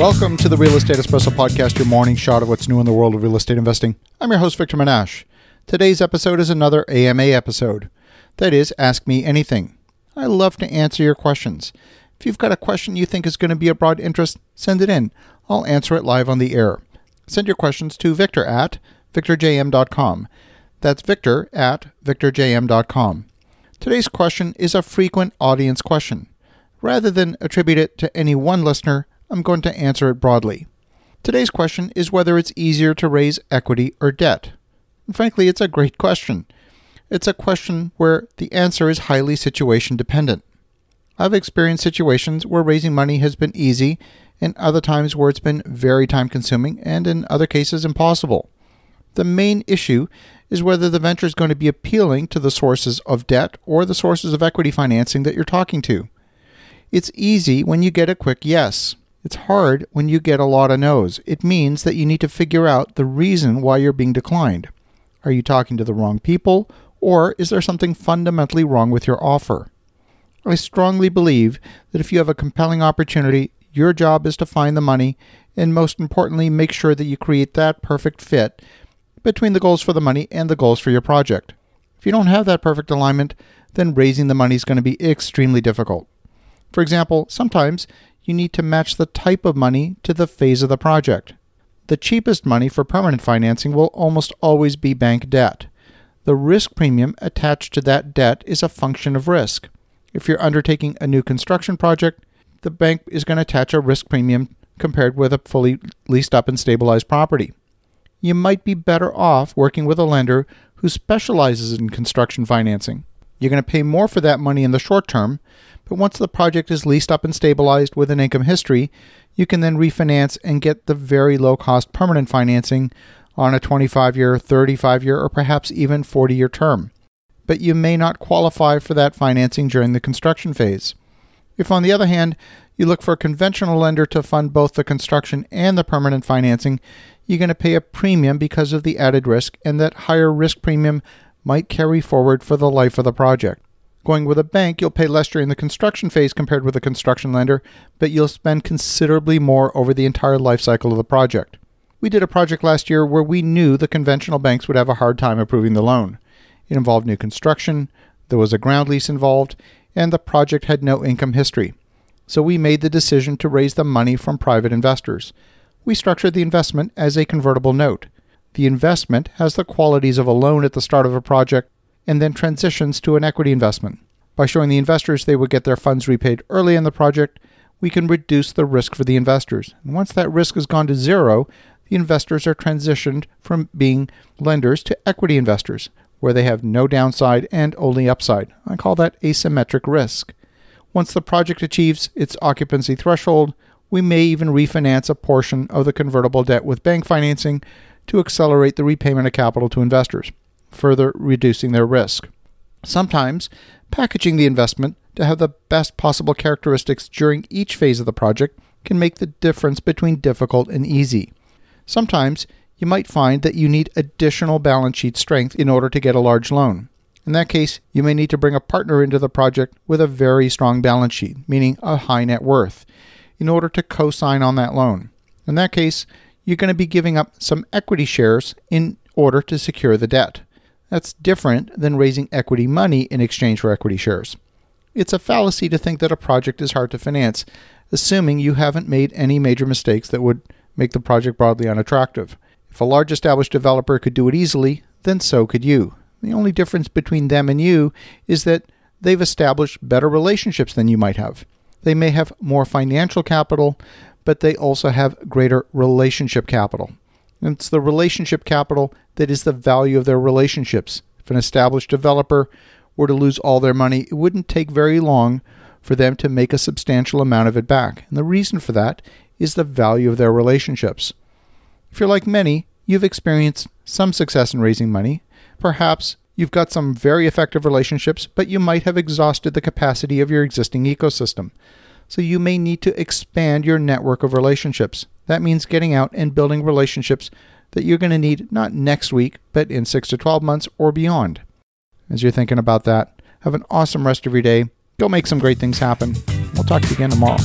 Welcome to the Real Estate Espresso Podcast, your morning shot of what's new in the world of real estate investing. I'm your host, Victor Menasce. Today's episode is another AMA episode. That is, Ask Me Anything. I love to answer your questions. If you've got a question you think is going to be of broad interest, send it in. I'll answer it live on the air. Send your questions to victor at victorjm.com. That's victor at victorjm.com. Today's question is a frequent audience question. Rather than attribute it to any one listener, I'm going to answer it broadly. Today's question is whether it's easier to raise equity or debt. And frankly, it's a great question. It's a question where the answer is highly situation dependent. I've experienced situations where raising money has been easy, and other times where it's been very time consuming, and in other cases, impossible. The main issue is whether the venture is going to be appealing to the sources of debt or the sources of equity financing that you're talking to. It's easy when you get a quick yes. It's hard when you get a lot of no's. It means that you need to figure out the reason why you're being declined. Are you talking to the wrong people, or is there something fundamentally wrong with your offer? I strongly believe that if you have a compelling opportunity, your job is to find the money and, most importantly, make sure that you create that perfect fit between the goals for the money and the goals for your project. If you don't have that perfect alignment, then raising the money is going to be extremely difficult. For example, sometimes you need to match the type of money to the phase of the project. The cheapest money for permanent financing will almost always be bank debt. The risk premium attached to that debt is a function of risk. If you're undertaking a new construction project, the bank is going to attach a risk premium compared with a fully leased up and stabilized property. You might be better off working with a lender who specializes in construction financing. You're going to pay more for that money in the short term, but once the project is leased up and stabilized with an income history, you can then refinance and get the very low cost permanent financing on a 25 year, 35 year, or perhaps even 40 year term. But you may not qualify for that financing during the construction phase. If, on the other hand, you look for a conventional lender to fund both the construction and the permanent financing, you're going to pay a premium because of the added risk, and that higher risk premium might carry forward for the life of the project. Going with a bank, you'll pay less during the construction phase compared with a construction lender, but you'll spend considerably more over the entire life cycle of the project. We did a project last year where we knew the conventional banks would have a hard time approving the loan. It involved new construction, there was a ground lease involved, and the project had no income history. So we made the decision to raise the money from private investors. We structured the investment as a convertible note. The investment has the qualities of a loan at the start of a project and then transitions to an equity investment. By showing the investors they would get their funds repaid early in the project, we can reduce the risk for the investors. And once that risk has gone to zero, the investors are transitioned from being lenders to equity investors, where they have no downside and only upside. I call that asymmetric risk. Once the project achieves its occupancy threshold, we may even refinance a portion of the convertible debt with bank financing to accelerate the repayment of capital to investors further reducing their risk. Sometimes, packaging the investment to have the best possible characteristics during each phase of the project can make the difference between difficult and easy. Sometimes, you might find that you need additional balance sheet strength in order to get a large loan. In that case, you may need to bring a partner into the project with a very strong balance sheet, meaning a high net worth, in order to co sign on that loan. In that case, you're going to be giving up some equity shares in order to secure the debt. That's different than raising equity money in exchange for equity shares. It's a fallacy to think that a project is hard to finance, assuming you haven't made any major mistakes that would make the project broadly unattractive. If a large established developer could do it easily, then so could you. The only difference between them and you is that they've established better relationships than you might have. They may have more financial capital, but they also have greater relationship capital. It's the relationship capital that is the value of their relationships. If an established developer were to lose all their money, it wouldn't take very long for them to make a substantial amount of it back. And the reason for that is the value of their relationships. If you're like many, you've experienced some success in raising money. Perhaps you've got some very effective relationships, but you might have exhausted the capacity of your existing ecosystem. So you may need to expand your network of relationships. That means getting out and building relationships that you're going to need not next week, but in 6 to 12 months or beyond. As you're thinking about that, have an awesome rest of your day. Go make some great things happen. We'll talk to you again tomorrow.